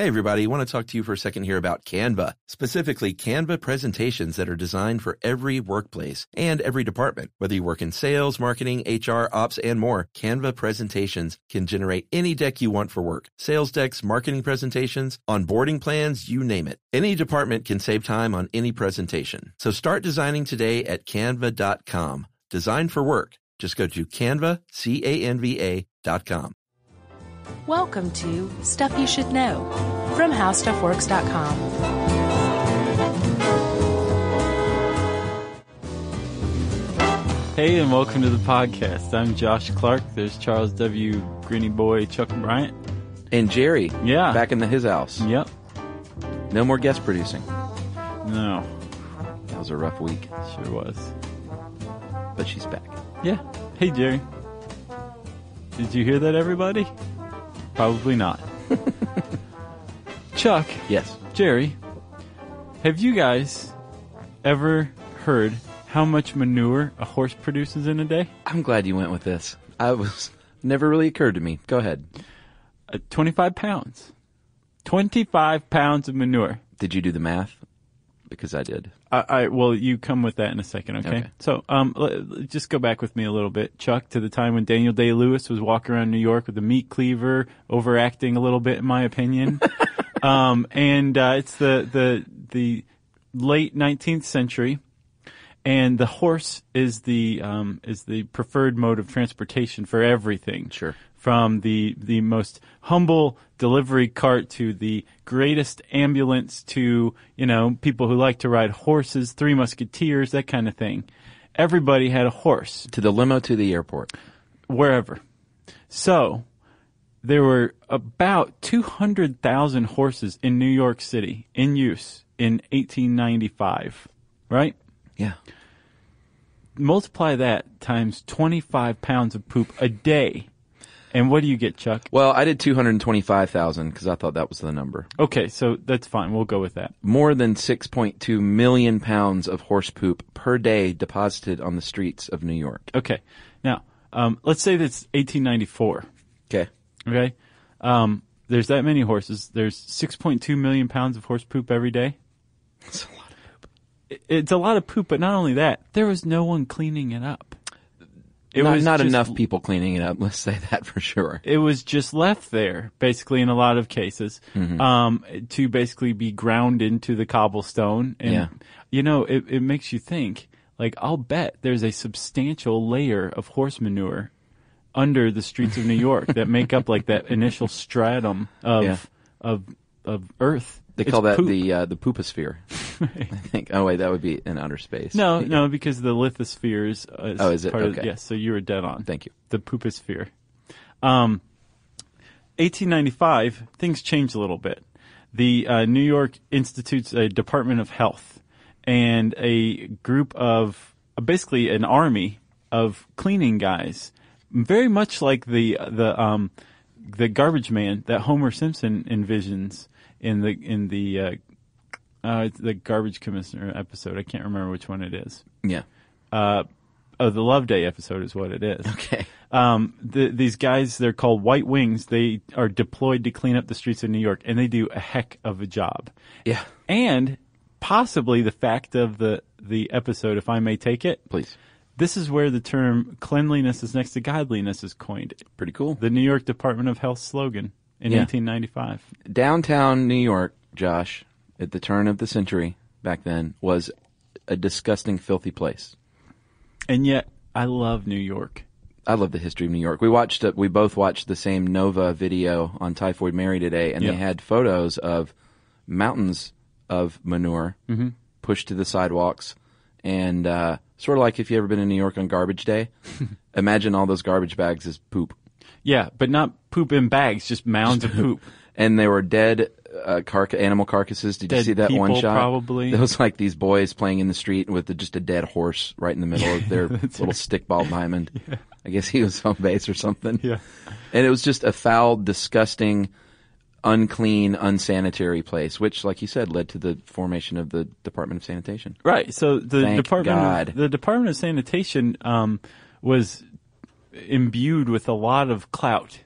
Hey, everybody. I want to talk to you for a second here about Canva, specifically Canva presentations that are designed for every workplace and every department. Whether you work in sales, marketing, HR, ops, and more, Canva presentations can generate any deck you want for work. Sales decks, marketing presentations, onboarding plans, you name it. Any department can save time on any presentation. So start designing today at canva.com. Design for work. Just go to canva, C-A-N-V-A dot com. Welcome to Stuff You Should Know from HowStuffWorks.com. Hey, and welcome to the podcast. I'm Josh Clark. There's Charles W. Greeny Boy Chuck Bryant. And Jerry. Yeah. Back in the his house. Yep. No more guest producing. No, That was a rough week, sure was. but she's back. Yeah. Hey, Jerry. Did you hear that, everybody? Probably not. Chuck, Yes. Jerry, have you guys ever heard how much manure a horse produces in a day? I'm glad you went with this. I was never really occurred to me. Go ahead. Uh, 25 pounds. 25 pounds of manure. Did you do the math? Because I did. I, I well, you come with that in a second, okay? Okay. So, um, l- just go back with me a little bit, Chuck, to the time when Daniel Day Lewis was walking around New York with a meat cleaver, overacting a little bit, in my opinion. um, and uh, it's the the the late 19th century, and the horse is the um, is the preferred mode of transportation for everything. Sure. From the the most humble delivery cart to the greatest ambulance to you know people who like to ride horses, Three Musketeers, that kind of thing. Everybody had a horse To the limo to the airport. wherever. So there were about 200,000 horses in New York City in use in 1895, right? Yeah. Multiply that times 25 pounds of poop a day. And what do you get, Chuck? Well, I did 225,000 because I thought that was the number. Okay, so that's fine. We'll go with that. More than 6.2 million pounds of horse poop per day deposited on the streets of New York. Okay. Now, um, let's say that's 1894. Okay. Okay. Um, there's that many horses. There's 6.2 million pounds of horse poop every day. That's a lot of poop. It's a lot of poop, but not only that, there was no one cleaning it up. It not was not just- enough people cleaning it up. Let's say that for sure. It was just left there, basically, in a lot of cases, Mm-hmm. um, to basically be ground into the cobblestone. And, Yeah. you know, it, it makes you think, like, I'll bet there's a substantial layer of horse manure under the streets of New York that make up like that initial stratum of, Yeah. of, of earth. They It's call that poop. the uh, the pooposphere. I think. Oh wait, that would be in outer space. No, no, because the lithosphere is, uh, Oh, is it? part of- Okay. yes, so you were dead on. Thank you. The pooposphere. Um, 1895, things changed a little bit. The uh, New York institutes a Department of Health and a group of basically an army of cleaning guys, very much like the the um, the garbage man that Homer Simpson envisions in the in the uh, uh, the garbage commissioner episode. I can't remember which one it is. Yeah. Oh, the Love Day episode is what it is. Okay. Um, the, these guys, they're called White Wings. They are deployed to clean up the streets of New York, and they do a heck of a job. Yeah. And possibly the fact of the the episode, if I may take it, Please. this is where the term "cleanliness is next to godliness" is coined. Pretty cool. The New York Department of Health slogan in Yeah. 1895. Downtown New York, Josh, at the turn of the century back then, was a disgusting, filthy place. And yet, I love New York. I love the history of New York. We watched, uh, we both watched the same Nova video on Typhoid Mary today, and Yeah. they had photos of mountains of manure Mm-hmm. pushed to the sidewalks, and uh, sort of like if you ever been in New York on garbage day, imagine all those garbage bags as poop. Yeah, but not poop in bags, just mounds of poop. and they were dead uh, animal carcasses. Did you Dead see that one people, shot? probably. It was like these boys playing in the street with the, just a dead horse right in the middle of their little stickball diamond. I guess he was on base or something. Yeah. And it was just a foul, disgusting, unclean, unsanitary place, which, like you said, led to the formation of the Department of Sanitation. Right. So the Thank department, God. Of, the Department of Sanitation um, was imbued with a lot of clout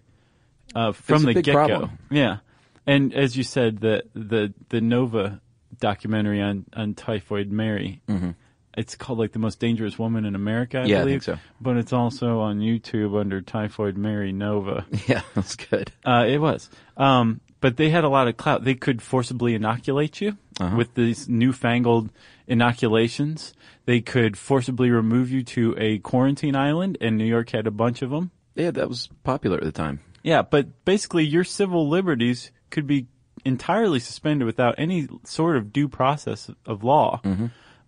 uh, from the get go. Yeah, and as you said, the the the Nova documentary on on typhoid Mary. It's called like the most dangerous woman in America. I Mm-hmm. Yeah, I believe, think so. But it's also on YouTube under Typhoid Mary Nova. Yeah, that's good. Uh, it was. Um, but they had a lot of clout. They could forcibly inoculate you Uh-huh. with these newfangled inoculations. They could forcibly remove you to a quarantine island, and New York had a bunch of them. Yeah, that was popular at the time. Yeah, but basically your civil liberties could be entirely suspended without any sort of due process of law.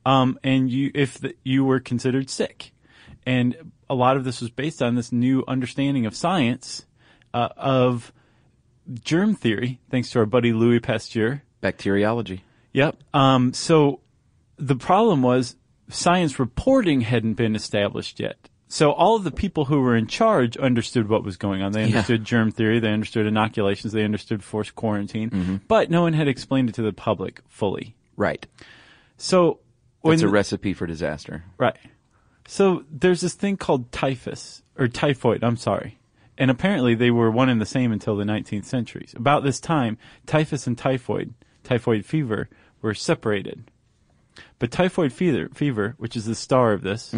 Um, and you, if the, you were considered sick. And a lot of this was based on this new understanding of science, uh, of germ theory, thanks to our buddy Louis Pasteur. Bacteriology. Yep. Um, so the problem was science reporting hadn't been established yet. So all of the people who were in charge understood what was going on. They Yeah. understood germ theory, they understood inoculations, they understood forced quarantine, Mm-hmm. but no one had explained it to the public fully. Right. So It's a recipe for disaster. Right. So there's this thing called typhus or typhoid. I'm sorry. And apparently they were one and the same until the 19th centuries. About this time, typhus and typhoid, typhoid fever, were separated. But typhoid fever, fever, which is the star of this,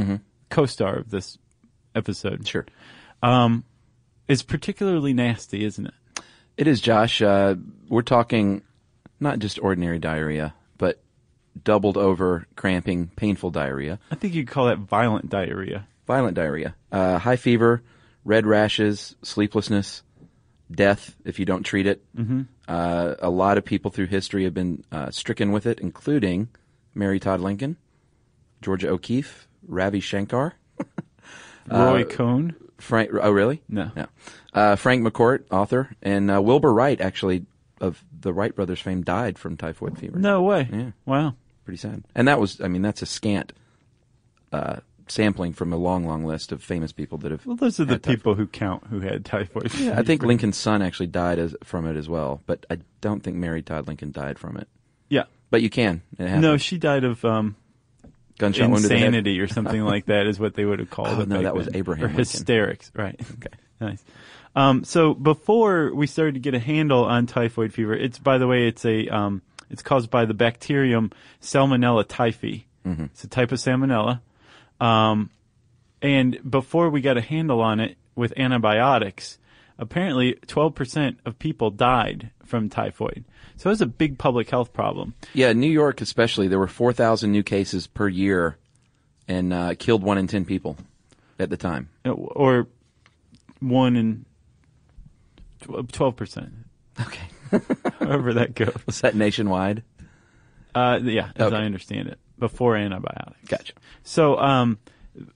co-star of this episode, Sure. is particularly nasty, isn't it? It is, Josh. Uh, we're talking not just ordinary diarrhea, but doubled over, cramping, painful diarrhea, I think you'd call that violent diarrhea. violent diarrhea, uh, high fever, red rashes, sleeplessness, death if you don't treat it. Mm-hmm. Uh, a lot of people through history have been uh, stricken with it, including Mary Todd Lincoln, Georgia O'Keeffe, Ravi Shankar, Roy Cohn. Frank. Oh, really? No. No. Uh, Frank McCourt, author, and uh, Wilbur Wright, actually of the Wright brothers fame, died from typhoid fever. No way. Yeah. Wow. Pretty sad. And that was, I mean, that's a scant uh, sampling from a long, long list of famous people that have. Well, those are the people who count who had typhoid fever. I think Lincoln's son actually died as, from it as well, but I don't think Mary Todd Lincoln died from it. Yeah. But you can. It. No, she died of um, gunshot wound to the head. insanity or something like that is what they would have called Oh, it. no, that was then. Abraham Or Lincoln. hysterics, right? Okay, nice. Um, so before we started to get a handle on typhoid fever, it's by the way, it's a um, it's caused by the bacterium Salmonella typhi. Mm-hmm. It's a type of salmonella. Um, and before we got a handle on it with antibiotics, apparently 12% of people died from typhoid. So it was a big public health problem. Yeah, New York especially, there were 4,000 new cases per year and uh, killed one in 10 people at the time. Uh, or one in twelve percent, Okay. however that goes. Was that nationwide? Uh, yeah, as Okay. I understand it, before antibiotics. Gotcha. So, um,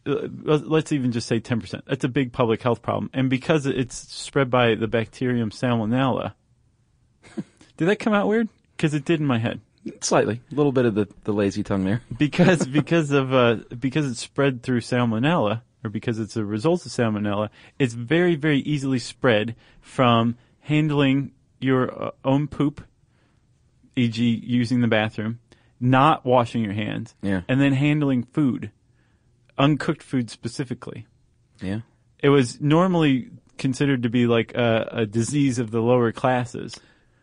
let's even just say ten percent. That's a big public health problem, and because it's spread by the bacterium Salmonella. did that come out weird? Because it did in my head. Slightly. A little bit of the, the lazy tongue there. because because of uh, because it's spread through salmonella or because it's a result of salmonella, it's very very easily spread from handling your uh, own poop, e.g., using the bathroom, not washing your hands, Yeah. and then handling food, uncooked food specifically. Yeah. It was normally considered to be like a, a disease of the lower classes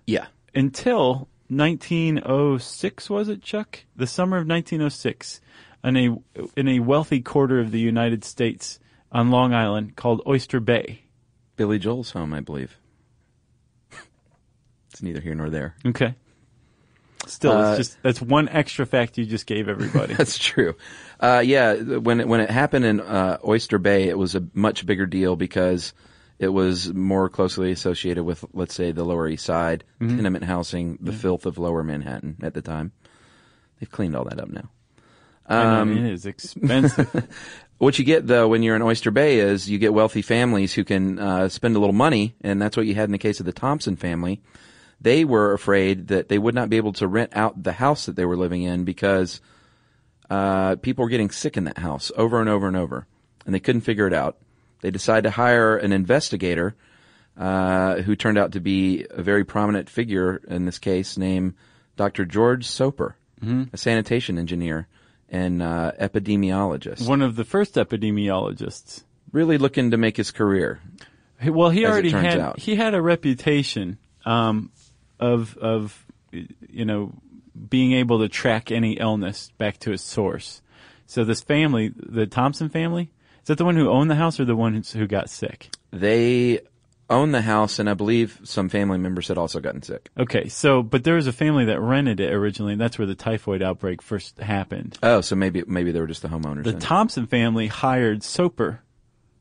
Yeah. until 1906 was it Chuck the summer of 1906 in a in a wealthy quarter of the United States on Long Island called Oyster Bay Billy Joel's home, I believe. it's neither here nor there. okay still Uh, it's just that's one extra fact you just gave everybody That's true. Uh, yeah, when it, when it happened in uh, Oyster Bay, it was a much bigger deal because it was more closely associated with, let's say, the Lower East Side, tenement housing, the filth of Lower Manhattan at the time. They've cleaned all that up now. I Um, mean, it is expensive What you get though when you're in Oyster Bay is you get wealthy families who can uh, spend a little money, and that's what you had in the case of the Thompson family. They were afraid that they would not be able to rent out the house that they were living in because uh, people were getting sick in that house over and over and over, and they couldn't figure it out. They decided to hire an investigator uh, who turned out to be a very prominent figure in this case, named Dr. George Soper, a sanitation engineer and uh, epidemiologist, One of the first epidemiologists. really looking to make his career. Well, he already had out. he had a reputation um, of of you know being able to track any illness back to its source. So this family, the Thompson family, is that the one who owned the house or the one who got sick? They own the house, and I believe some family members had also gotten sick. Okay, so but there was a family that rented it originally, and that's where the typhoid outbreak first happened. Oh, so maybe maybe they were just the homeowners. The. Thompson family hired Soper,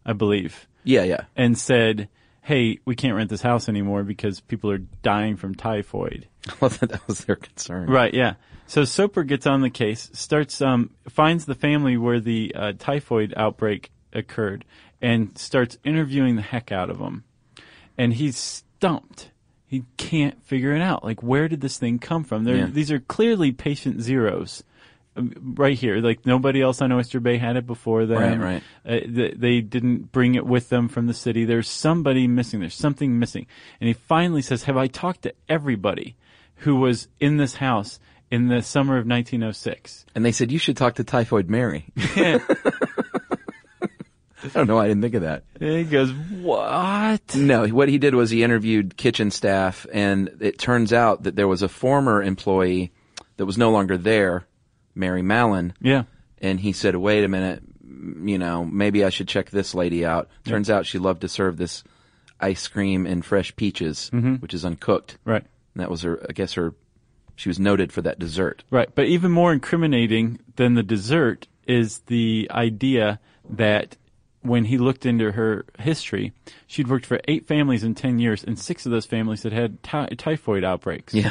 I believe, yeah, yeah. and said, "Hey, we can't rent this house anymore because people are dying from typhoid." Well, that was their concern. Right, yeah. So Soper gets on the case, starts um, finds the family where the uh, typhoid outbreak occurred, and starts interviewing the heck out of them. And he's stumped. He can't figure it out. Like, where did this thing come from? Yeah. These are clearly patient zeros. Right here, like nobody else on Oyster Bay had it before them. Right, right. Uh, they, they didn't bring it with them from the city. There's somebody missing. There's something missing. And he finally says, "Have I talked to everybody who was in this house in the summer of 1906?" And they said you should talk to Typhoid Mary. I don't know. why I didn't think of that. And he goes, "What?" No, what he did was he interviewed kitchen staff, and it turns out that there was a former employee that was no longer there, Mary Mallon, Yeah, and he said, "Wait a minute, you know, maybe I should check this lady out." Turns out she loved to serve this ice cream and fresh peaches, mm-hmm. which is uncooked. right, And that was her. I guess her. She was noted for that dessert. right. But even more incriminating than the dessert is the idea that when he looked into her history, she'd worked for eight families in ten years, and six of those families had had ty- typhoid outbreaks. Yeah.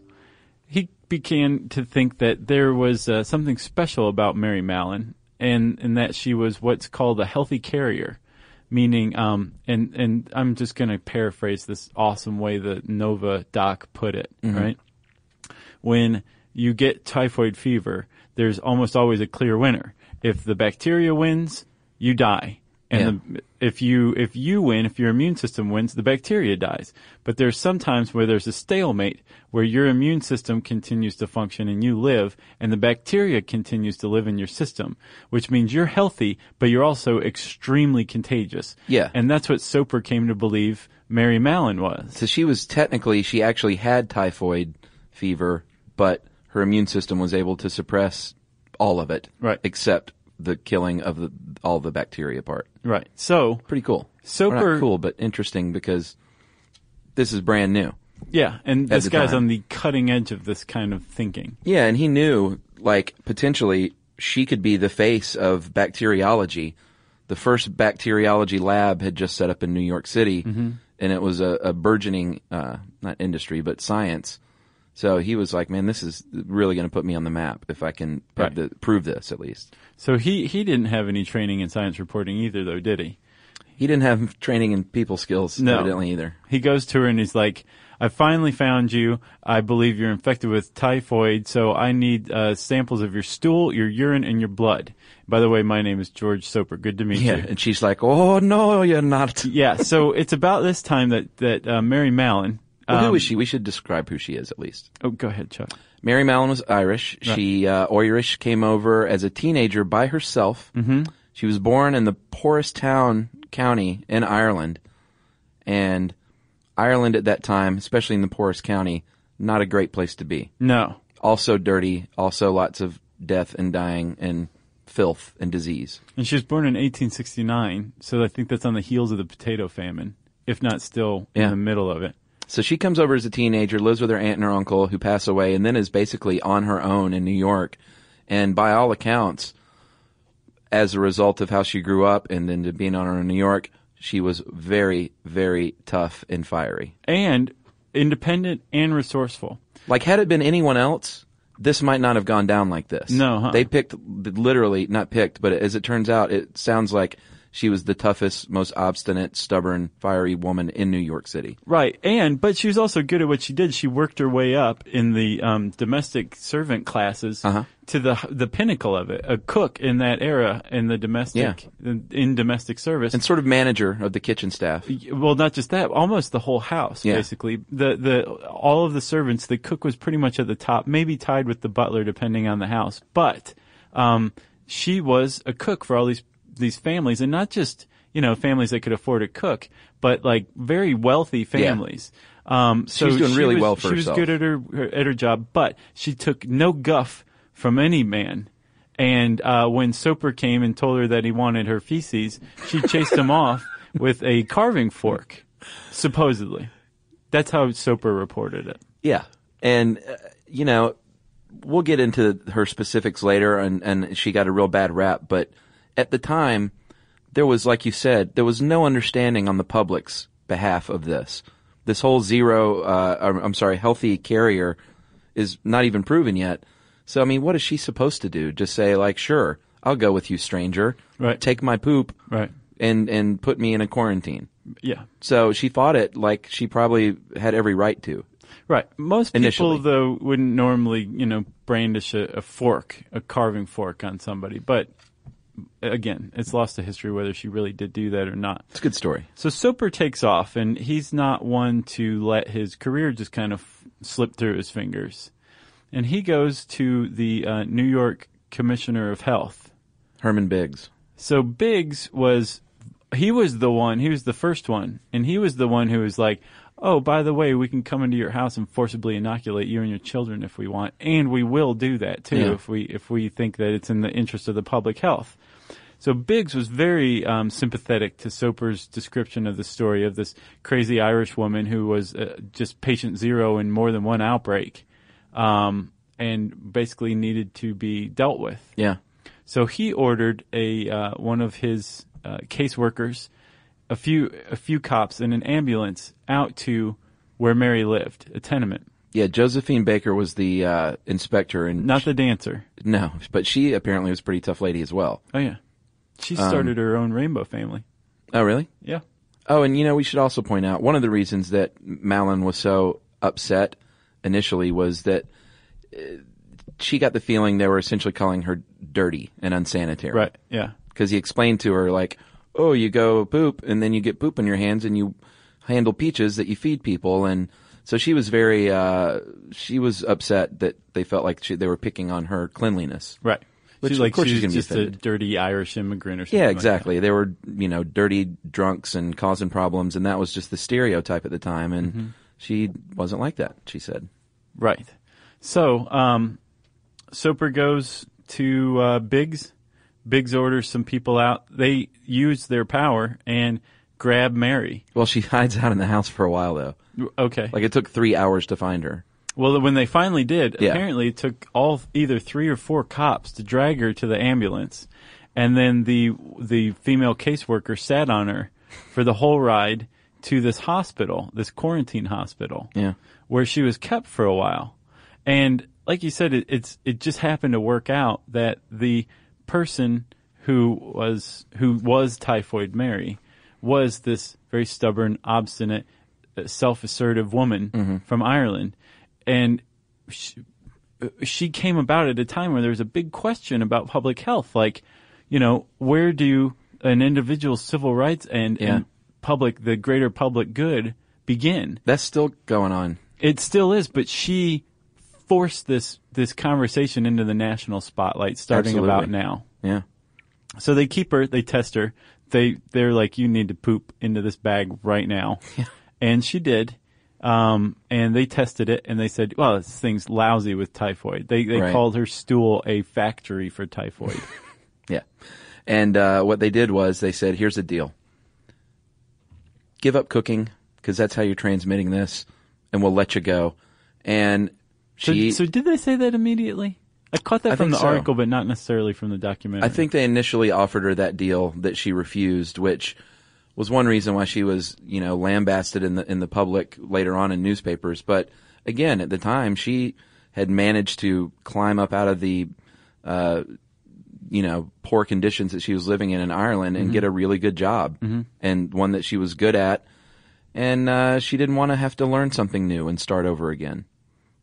began to think that there was uh, something special about Mary Mallon, and and that she was what's called a healthy carrier, meaning um and and I'm just going to paraphrase this awesome way that Nova Doc put it, right? When you get typhoid fever, there's almost always a clear winner. If the bacteria wins, you die. And the, if you if you win, if your immune system wins, the bacteria dies. But there's sometimes where there's a stalemate where your immune system continues to function and you live, and the bacteria continues to live in your system, which means you're healthy, but you're also extremely contagious. Yeah. And that's what Soper came to believe Mary Mallon was. So she was technically she actually had typhoid fever, but her immune system was able to suppress all of it, Right. Except the killing of the all the bacteria part. Right. So Pretty cool. Soper- cool, but interesting because this is brand new. Yeah, and this guy's time. on the cutting edge of this kind of thinking. Yeah, and he knew like potentially she could be the face of bacteriology. The first bacteriology lab had just set up in New York City, and it was a, a burgeoning, uh, not industry, but science So he was like, "Man, this is really going to put me on the map if I can Right. the, prove this at least." So he he didn't have any training in science reporting either, though, did he? He didn't have training in people skills, No. evidently either. He goes to her and he's like, I finally found you. I believe you're infected with typhoid, so I need uh, samples of your stool, your urine, and your blood. By the way, my name is George Soper. Good to meet Yeah, you. and she's like, "Oh no, you're not." Yeah, so it's about this time that, that uh, Mary Mallon. Well, um, is she? We should describe who she is at least. Oh, go ahead, Chuck. Mary Mallon was Irish. She uh, Irish came over as a teenager by herself. Mm-hmm. She was born in the poorest town county in Ireland, and Ireland at that time, especially in the poorest county, not a great place to be. No. Also dirty. Also lots of death and dying and filth and disease. And she was born in 1869, so I think that's on the heels of the potato famine, if not still Yeah. in the middle of it. So she comes over as a teenager, lives with her aunt and her uncle who pass away, and then is basically on her own in New York. And by all accounts, as a result of how she grew up and then to being on her own in New York, she was very, very tough and fiery. And independent and resourceful. Like, had it been anyone else, this might not have gone down like this. No, huh? They picked, literally, not picked, but as it turns out, it sounds like she was the toughest, most obstinate, stubborn, fiery woman in New York City. Right, and but she was also good at what she did. She worked her way up in the um, domestic servant classes Uh-huh. to the the pinnacle of it. A cook in that era in the domestic in, in domestic service. And sort of manager of the kitchen staff. well, not just that, almost the whole house. Yeah. Basically, the the all of the servants. The cook was pretty much at the top, maybe tied with the butler, depending on the house. But um, she was a cook for all these these families, and not just you know families that could afford a cook, but like very wealthy families. Um, so She's doing she really was- well for She herself. was good at her, her at her job, but she took no guff from any man. And uh, when Soper came and told her that he wanted her feces, she chased him off with a carving fork, supposedly. That's how Soper reported it. Yeah. And, uh, you know, we'll get into her specifics later and, and she got a real bad rap, but at the time, there was, like you said, there was no understanding on the public's behalf of this. This whole zero, uh, I'm sorry, healthy carrier is not even proven yet. So, I mean, what is she supposed to do? Just say, like, sure, I'll go with you, stranger. Right. Take my poop Right. and, and put me in a quarantine. Yeah. So she fought it like she probably had every right to. Right. Most people, Initially. though, wouldn't normally, you know, brandish a, a fork, a carving fork on somebody. But again, it's lost to history whether she really did do that or not. It's a good story. So Soper takes off, and he's not one to let his career just kind of slip through his fingers. And he goes to the uh, New York Commissioner of Health. Herman Biggs. So Biggs was, he was the one, he was the first one, and he was the one who was like, oh, by the way, we can come into your house and forcibly inoculate you and your children if we want, and we will do that too Yeah. if we if we think that it's in the interest of the public health. So Biggs was very um, sympathetic to Soper's description of the story of this crazy Irish woman who was uh, just patient zero in more than one outbreak, um, and basically needed to be dealt with. Yeah. So he ordered a uh, one of his uh, caseworkers, a few a few cops and an ambulance out to where Mary lived, a tenement. Yeah, Josephine Baker was the uh, inspector, and Not the dancer. no, but she apparently was a pretty tough lady as well. Oh yeah, she started her own rainbow family. Oh, really? Yeah. Oh, and you know, we should also point out one of the reasons that Mallon was so upset initially was that uh, she got the feeling they were essentially calling her dirty and unsanitary. Right. Yeah. Because he explained to her like, "Oh, you go poop, and then you get poop in your hands, and you handle peaches that you feed people." And so she was very, uh, she was upset that they felt like she, they were picking on her cleanliness. Right. Which, she's of like course she's she's gonna be just a dirty Irish immigrant or something. Yeah, like exactly. they were, you know, dirty drunks and causing problems, and that was just the stereotype at the time. And Mm-hmm. she wasn't like that. She said. Right. So um, Soper goes to uh, Biggs. Biggs orders some people out. They use their power and grab Mary. "Well, she hides out in the house for a while, though. Okay. Like it took three hours to find her." Well, when they finally did, Yeah. apparently it took all either three or four cops to drag her to the ambulance, and then the the female caseworker sat on her for the whole ride to this hospital, this quarantine hospital, Yeah. where she was kept for a while. And like you said, it, it's it just happened to work out that the person who was who was typhoid Mary was this very stubborn, obstinate, uh, self-assertive woman from Ireland, and she, uh, she came about at a time where there was a big question about public health, like you know where do an individual's civil rights and, Yeah. and public the greater public good begin? That's still going on. It still is, but she forced this this conversation into the national spotlight starting Absolutely. about now. Yeah. So they keep her, they test her. They they're like, you need to poop into this bag right now, and she did. Um, and they tested it, and they said, "Well, this thing's lousy with typhoid." They they Right. called her stool a factory for typhoid. Yeah. And uh, what they did was they said, here's the deal. Give up cooking because that's how you're transmitting this, and we'll let you go. And so, she, so did they say that immediately? I caught that I from the so. article, but not necessarily from the documentary. I think they initially offered her that deal that she refused, which was one reason why she was, you know, lambasted in the in the public later on in newspapers. But again, at the time, she had managed to climb up out of the, uh, you know, poor conditions that she was living in in Ireland and get a really good job and one that she was good at. And uh, she didn't want to have to learn something new and start over again.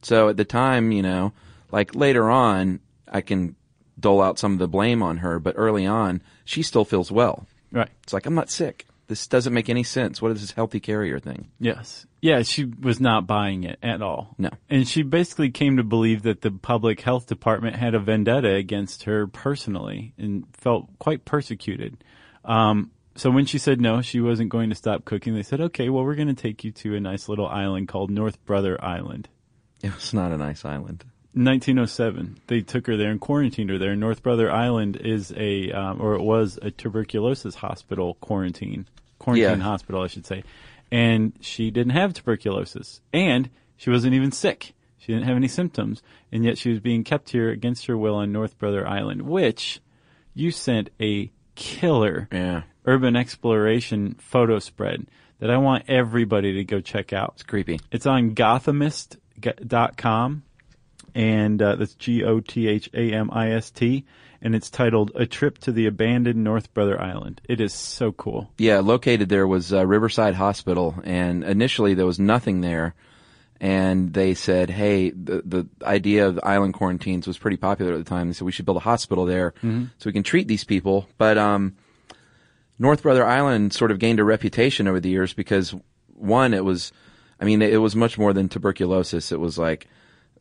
So at the time, you know, like later on, I can dole out some of the blame on her, but early on, she still feels well. right. It's like, I'm not sick. This doesn't make any sense. What is this healthy carrier thing? Yes. Yeah, she was not buying it at all. No. And she basically came to believe that the public health department had a vendetta against her personally and felt quite persecuted. Um, so when she said no, she wasn't going to stop cooking, they said, okay, well, we're going to take you to a nice little island called North Brother Island. It was not a nice island. In 1907, they took her there and quarantined her there. North Brother Island is a, um, or it was a tuberculosis hospital quarantine, quarantine Yeah. hospital, I should say. And she didn't have tuberculosis. And she wasn't even sick. She didn't have any symptoms. And yet she was being kept here against her will on North Brother Island, which you sent a killer Yeah. urban exploration photo spread that I want everybody to go check out. It's creepy. It's on gothamist.com and uh, that's G O T H A M I S T and it's titled A Trip to the Abandoned North Brother Island. It is so cool. Yeah, located there was uh, Riverside Hospital, and initially there was nothing there. And they said, "Hey, the the idea of island quarantines was pretty popular at the time. They said we should build a hospital there so we can treat these people." But um, North Brother Island sort of gained a reputation over the years because one, it was, I mean, it was much more than tuberculosis. It was like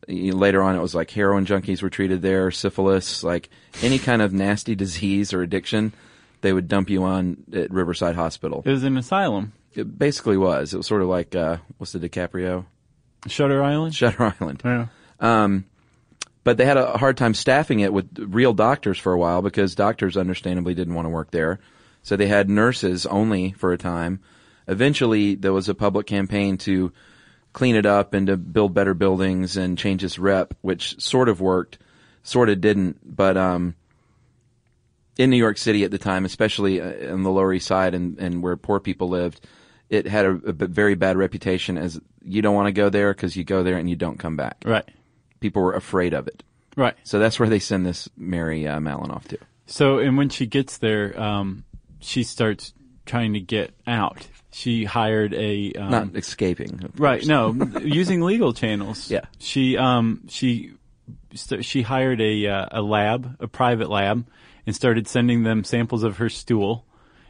later on, it was like heroin junkies were treated there, syphilis, like any kind of nasty disease or addiction, they would dump you on at Riverside Hospital. It was an asylum. It basically was. It was sort of like uh, what's the DiCaprio Shutter Island? Shutter Island. yeah. But they had a hard time staffing it with real doctors for a while because doctors understandably didn't want to work there. So they had nurses only for a time. Eventually, there was a public campaign to clean it up and to build better buildings and change its rep, which sort of worked, sort of didn't. But um, in New York City at the time, especially uh, on the Lower East Side and, and where poor people lived, it had a very bad reputation as you don't want to go there because you go there and you don't come back. Right. People were afraid of it. Right. So that's where they send this Mary uh, Mallon off to. So, and when she gets there, um, she starts trying to get out. She hired a um, Not escaping. Right. No, using legal channels. Yeah. She um she she hired a uh, a lab, a private lab, and started sending them samples of her stool,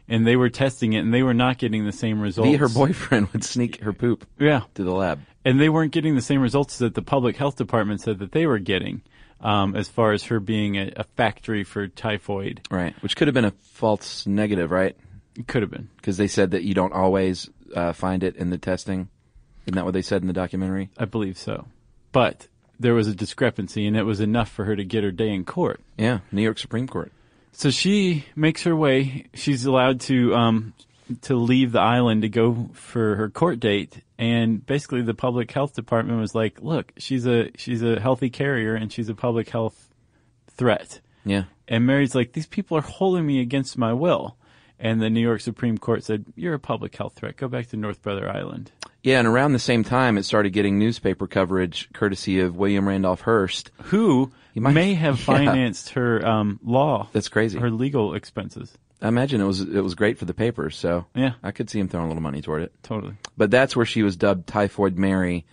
and they were testing it, and they were not getting the same results. Via her boyfriend would sneak her poop Yeah. to the lab. And they weren't getting the same results that the public health department said that they were getting, um, as far as her being a, a factory for typhoid. Right. Which could have been a false negative, right? It could have been. Because they said that you don't always uh, find it in the testing. Isn't that what they said in the documentary? I believe so. But there was a discrepancy, and it was enough for her to get her day in court. Yeah. New York Supreme Court. So she makes her way. She's allowed to um, to leave the island to go for her court date, and basically the public health department was like, "Look, she's a she's a healthy carrier, and she's a public health threat." Yeah. And Mary's like, "These people are holding me against my will," and the New York Supreme Court said, "You're a public health threat. Go back to North Brother Island." Yeah, and around the same time, it started getting newspaper coverage courtesy of William Randolph Hearst. Who might- may have Yeah. financed her um, law. That's crazy. Her legal expenses. I imagine it was it was great for the papers, so Yeah. I could see him throwing a little money toward it. Totally. But that's where she was dubbed Typhoid Mary,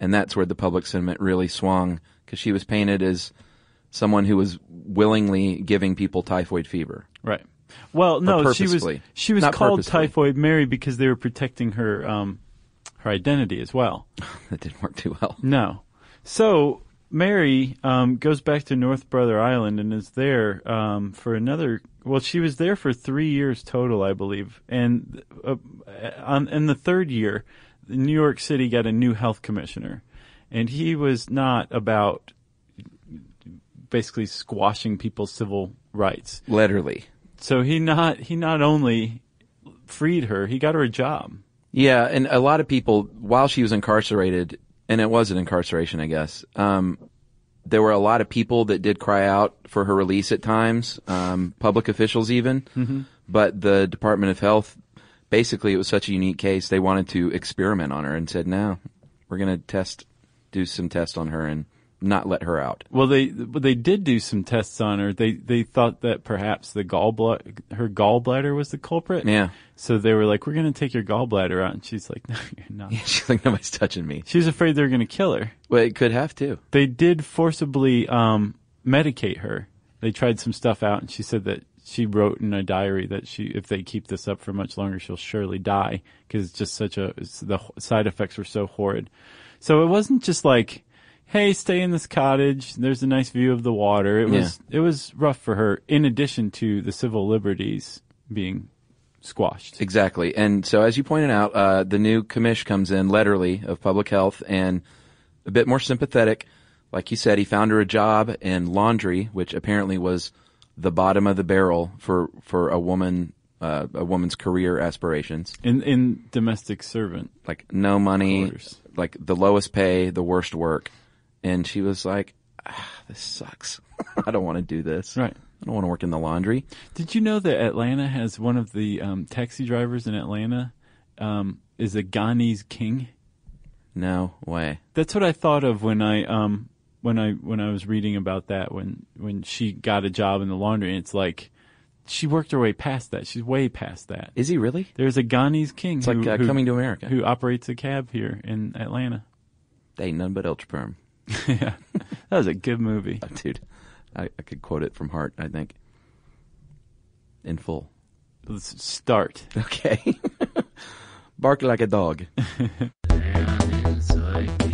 and that's where the public sentiment really swung because she was painted as someone who was willingly giving people typhoid fever. Right. Well, no, she was she was Not called purposefully. Typhoid Mary because they were protecting her um, her identity as well. That didn't work too well. No. So Mary um, goes back to North Brother Island and is there um, for another. Well, she was there for three years total, I believe. And uh, on, in the third year, New York City got a new health commissioner, and he was not about basically squashing people's civil rights. Literally. So he not he not only freed her, he got her a job. Yeah, and a lot of people, while she was incarcerated, and it was an incarceration, I guess, um, there were a lot of people that did cry out for her release at times, um, public officials even. But the Department of Health, basically, it was such a unique case, they wanted to experiment on her and said, no, we're going to test, do some tests on her and not let her out. Well, they they did do some tests on her. They they thought that perhaps the gallbladder her gallbladder was the culprit. Yeah. So they were like, "We're going to take your gallbladder out," and she's like, "No, you're not." She's like, nobody's touching me. She was afraid they were going to kill her. Well, it could have to. They did forcibly um, medicate her. They tried some stuff out, and she said that she wrote in a diary that she, if they keep this up for much longer, she'll surely die because it's just such a the side effects were so horrid. So it wasn't just like, "Hey, stay in this cottage. There's a nice view of the water." It was it was rough for her. In addition to the civil liberties being squashed. Exactly. And so, as you pointed out, uh, the new commish comes in, Lederle of Public Health, and a bit more sympathetic. Like you said, he found her a job in laundry, which apparently was the bottom of the barrel for for a woman, uh, a woman's career aspirations. In in domestic servant. Like no money, like the lowest pay, the worst work. And she was like, ah, "This sucks. I don't want to do this. Right. I don't want to work in the laundry." Did you know that Atlanta has one of the um, taxi drivers in Atlanta um, is a Ghanese king? No way. That's what I thought of when I um when I when I was reading about that when when she got a job in the laundry. And it's like she worked her way past that. She's way past that. Is he really? There's a Ghanese king. It's like uh, coming to America. who operates a cab here in Atlanta. They Ain't none but Elchperm. yeah, that was a good movie. Uh, dude. I, I could quote it from heart. I think in full. Let's start. Okay. Bark like a dog.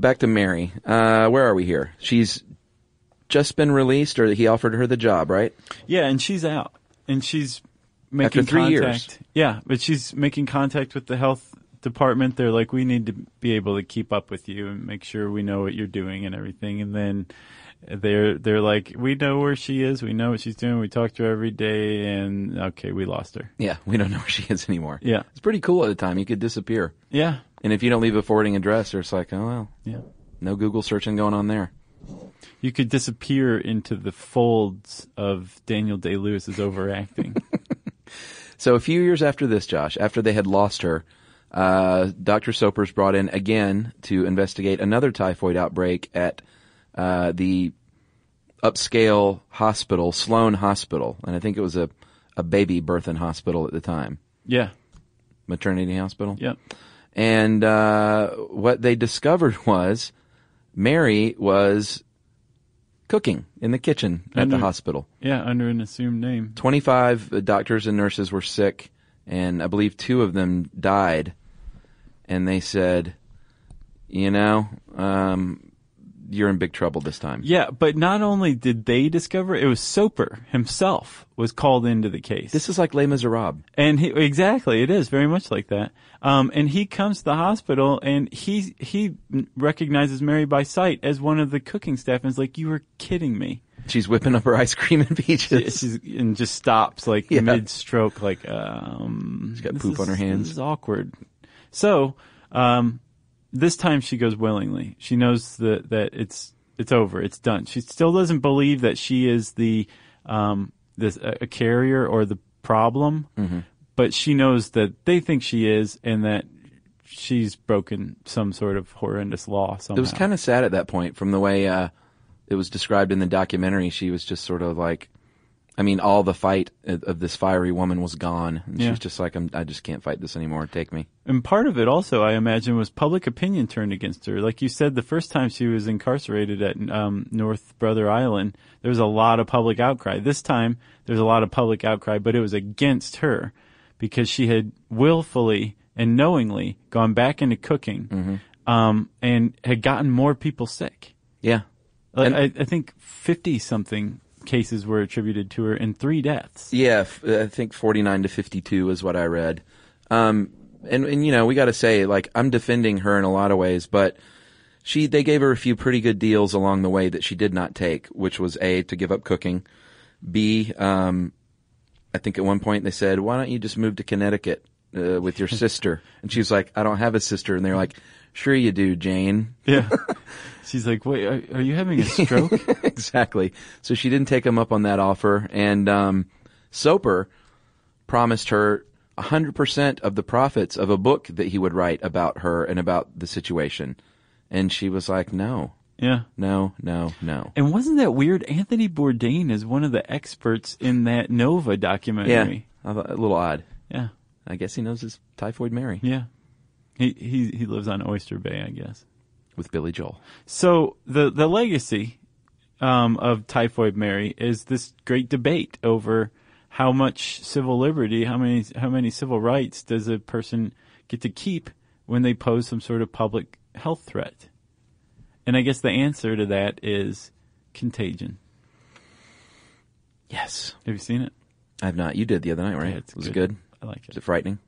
back to Mary. Uh, where are we here? She's just been released, or he offered her the job, right? Yeah, and she's out, and she's making After three years. contact. Yeah, but she's making contact with the health department. They're like, we need to be able to keep up with you and make sure we know what you're doing and everything. And then they're they're like, we know where she is, we know what she's doing, we talk to her every day, and okay, we lost her. Yeah, we don't know where she is anymore. Yeah. it's pretty cool at the time. You could disappear, Yeah, and if you don't leave a forwarding address, it's like, oh well, yeah. no Google searching going on there. You could disappear into the folds of Daniel Day Lewis's overacting. So a few years after this, Josh, after they had lost her, uh, Dr. Soper's brought in again to investigate another typhoid outbreak at uh, the upscale hospital, Sloane Hospital, and I think it was a, a baby birthing hospital at the time, yeah. maternity hospital. Yep. And uh, what they discovered was Mary was cooking in the kitchen at Under- the hospital. Yeah, under an assumed name. 25 doctors and nurses were sick, and I believe two of them died. And they said, you know, um, you're in big trouble this time. Yeah, but not only did they discover it, it was Soper himself was called into the case. This is like Les Miserables. And he, exactly, it is very much like that. Um, and he comes to the hospital and he he recognizes Mary by sight as one of the cooking staff and is like, "You were kidding me." She's whipping up her ice cream and peaches. She's, and just stops like Yeah. mid stroke, like um, She's got poop is- on her hands. This is awkward. So um, this time she goes willingly. She knows that that it's it's over. It's done. She still doesn't believe that she is the um, this a, a carrier or the problem, Mm-hmm. but she knows that they think she is, and that she's broken some sort of horrendous law. Somehow. It was kind of sad at that point from the way uh, it was described in the documentary. She was just sort of like, I mean, all the fight of this fiery woman was gone. And Yeah. She's just like, I'm, I just can't fight this anymore. Take me. And part of it also, I imagine, was public opinion turned against her. Like you said, the first time she was incarcerated at um, North Brother Island, there was a lot of public outcry. This time, there's a lot of public outcry, but it was against her because she had willfully and knowingly gone back into cooking um, and had gotten more people sick. Yeah. Like, I, I think 50 something cases were attributed to her and three deaths. Yeah, f- I think 49 to 52 is what I read. Um, and, and, you know, we got to say, like, I'm defending her in a lot of ways, but she, they gave her a few pretty good deals along the way that she did not take, which was A, to give up cooking. B, um, I think at one point they said, why don't you just move to Connecticut, uh, with your sister? And she's like, I don't have a sister. And they're like, sure you do, Jane. Yeah. She's like, wait, are, are you having a stroke? exactly. So she didn't take him up on that offer. And um, Soper promised her 100% of the profits of a book that he would write about her and about the situation. And she was like, no, yeah. no, no, no. And wasn't that weird? Anthony Bourdain is one of the experts in that Nova documentary. Thought- a little odd. Yeah. I guess he knows his Typhoid Mary Yeah. He, he, he lives on Oyster Bay, I guess. with Billy Joel. So the, the legacy, um, of Typhoid Mary is this great debate over how much civil liberty, how many, how many civil rights does a person get to keep when they pose some sort of public health threat? And I guess the answer to that is contagion. Yes. Have you seen it? I have not. You did the other night, right? Yeah, it's was good. it good? I like it. Is it frightening?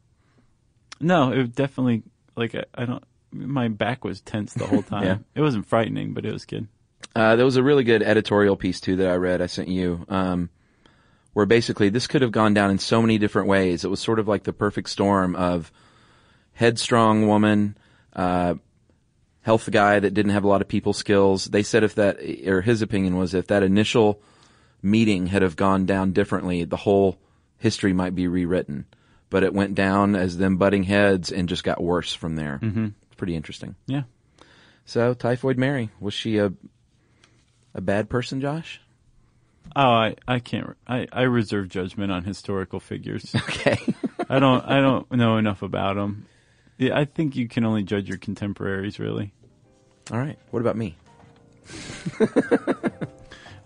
No, it definitely like I, I don't. My back was tense the whole time. Yeah. It wasn't frightening, but it was good. Uh, there was a really good editorial piece too that I read. I sent you, um, where basically this could have gone down in so many different ways. It was sort of like the perfect storm of headstrong woman, uh, health guy that didn't have a lot of people skills. They said if that, or his opinion was if that initial meeting had have gone down differently, the whole history might be rewritten. But it went down as them butting heads and just got worse from there. Mm-hmm. It's pretty interesting. Yeah. So, Typhoid Mary, was she a a bad person, Josh? Oh, I I can't. I I reserve judgment on historical figures. Okay. I don't I don't know enough about them. Yeah, I think you can only judge your contemporaries. Really, All right. What about me?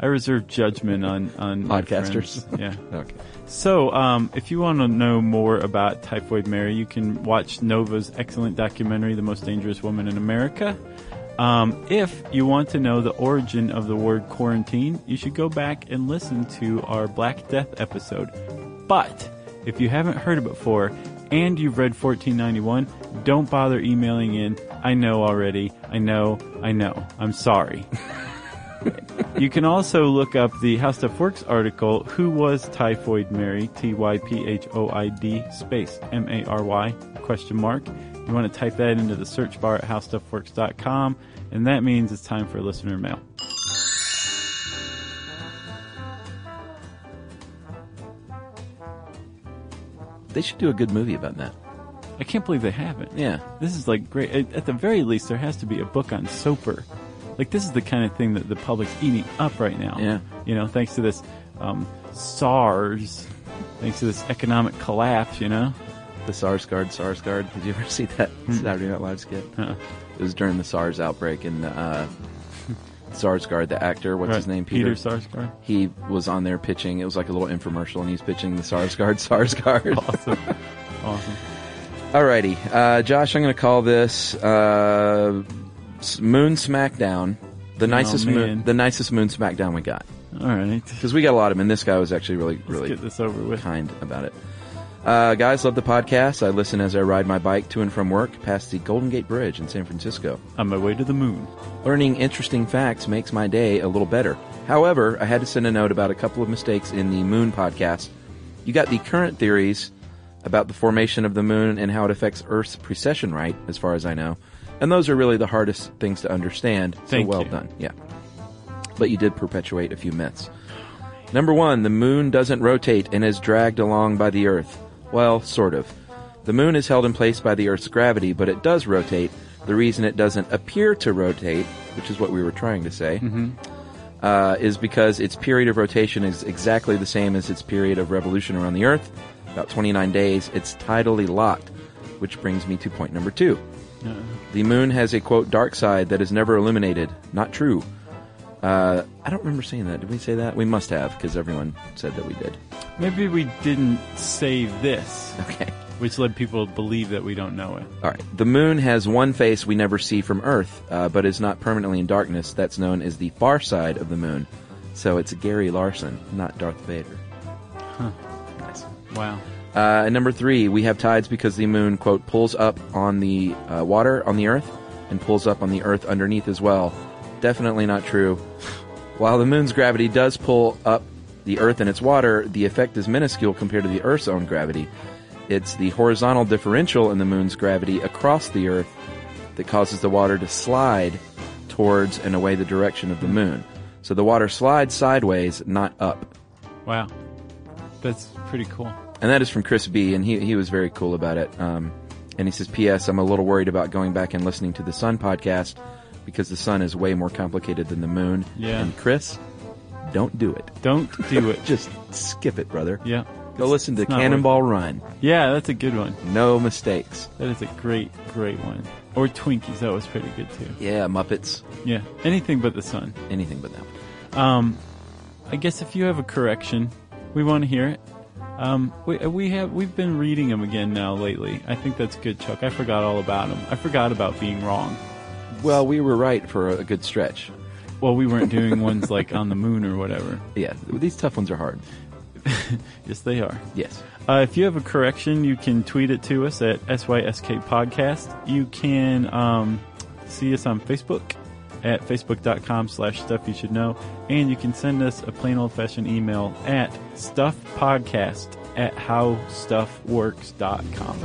I reserve judgment on on Podcasters. Yeah. Okay. So, um, if you want to know more about Typhoid Mary, you can watch Nova's excellent documentary, The Most Dangerous Woman in America. Um, if you want to know the origin of the word quarantine, you should go back and listen to our Black Death episode. But if you haven't heard it before and you've read 1491, don't bother emailing in. I know already. I know. I know. I'm sorry. you can also look up the How Stuff Works article, Who Was Typhoid Mary? T-Y-P-H-O-I-D space M-A-R-Y question mark. You want to type that into the search bar at howstuffworks.com, and that means it's time for listener mail. They should do a good movie about that. I can't believe they haven't. Yeah. This is like great. At the very least, there has to be a book on Soper. Like this is the kind of thing that the public's eating up right now. Yeah. You know, thanks to this um, SARS, thanks to this economic collapse. You know. The SARS guard, SARS guard. Did you ever see that Saturday Night Live skit? Uh-uh. It was during the SARS outbreak, and uh, SARS guard, the actor, what's his name? Peter Sarsgaard. He was on there pitching. It was like a little infomercial, and he's pitching the SARS guard, SARS guard. Awesome. awesome. Alrighty, uh, Josh, I'm going to call this uh, Moon Smackdown. The nicest moon, Oh, the nicest Moon Smackdown we got All right. because we got a lot of them, and this guy was actually really, Let's really get this over with. kind about it. Uh, guys, love the podcast. I listen as I ride my bike to and from work past the Golden Gate Bridge in San Francisco. On my way to the moon. Learning interesting facts makes my day a little better. However, I had to send a note about a couple of mistakes in the Moon podcast. You got the current theories about the formation of the moon and how it affects Earth's precession right, as far as I know. And those are really the hardest things to understand. Thank so well you. done. Yeah. But you did perpetuate a few myths. Number one, the moon doesn't rotate and is dragged along by the Earth. Well, sort of. The moon is held in place by the Earth's gravity, but it does rotate. The reason it doesn't appear to rotate, which is what we were trying to say, uh, is because its period of rotation is exactly the same as its period of revolution around the Earth, about 29 days. It's tidally locked, which brings me to point number two. The moon has a quote dark side that is never illuminated. Not true. Uh, I don't remember saying that. Did we say that? We must have, because everyone said that we did. Maybe we didn't say this, Okay. which led people to believe that we don't know it. All right. The moon has one face we never see from Earth, uh, but is not permanently in darkness. That's known as the far side of the moon. So it's Gary Larson, not Darth Vader. Huh. Nice. Wow. Uh, and number three, we have tides because the moon, quote, pulls up on the uh, water on the earth and pulls up on the earth underneath as well. Definitely not true. While the moon's gravity does pull up the earth and its water, the effect is minuscule compared to the earth's own gravity. It's the horizontal differential in the moon's gravity across the earth that causes the water to slide towards and away the direction of the moon. So the water slides sideways, not up. Wow. That's pretty cool. And that is from Chris B, and he, he was very cool about it. Um, and he says, P.S. I'm a little worried about going back and listening to the Sun podcast because the Sun is way more complicated than the Moon. Yeah. And Chris, don't do it. Don't do it. Just skip it, brother. yeah. Go listen to it's Cannonball Run. Yeah, that's a good one. No mistakes. That is a great, great one. Or Twinkies, that was pretty good too. Yeah, Muppets. Yeah, anything but the sun. Anything but that. Um, I guess if you have a correction, we want to hear it. Um, we, we have we've been reading them again now lately. I think that's good, Chuck. I forgot all about them. I forgot about being wrong. Well, we were right for a good stretch. Well, we weren't doing ones like on the moon or whatever. Yeah, these tough ones are hard. Yes, they are. Yes. Uh, if you have a correction, you can tweet it to us at SYSK Podcast. You can um, see us on Facebook at facebook.com slash stuff you should know. And you can send us a plain old fashioned email at stuffpodcast at howstuffworks.com.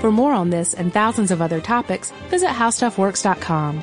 For more on this and thousands of other topics, visit howstuffworks.com.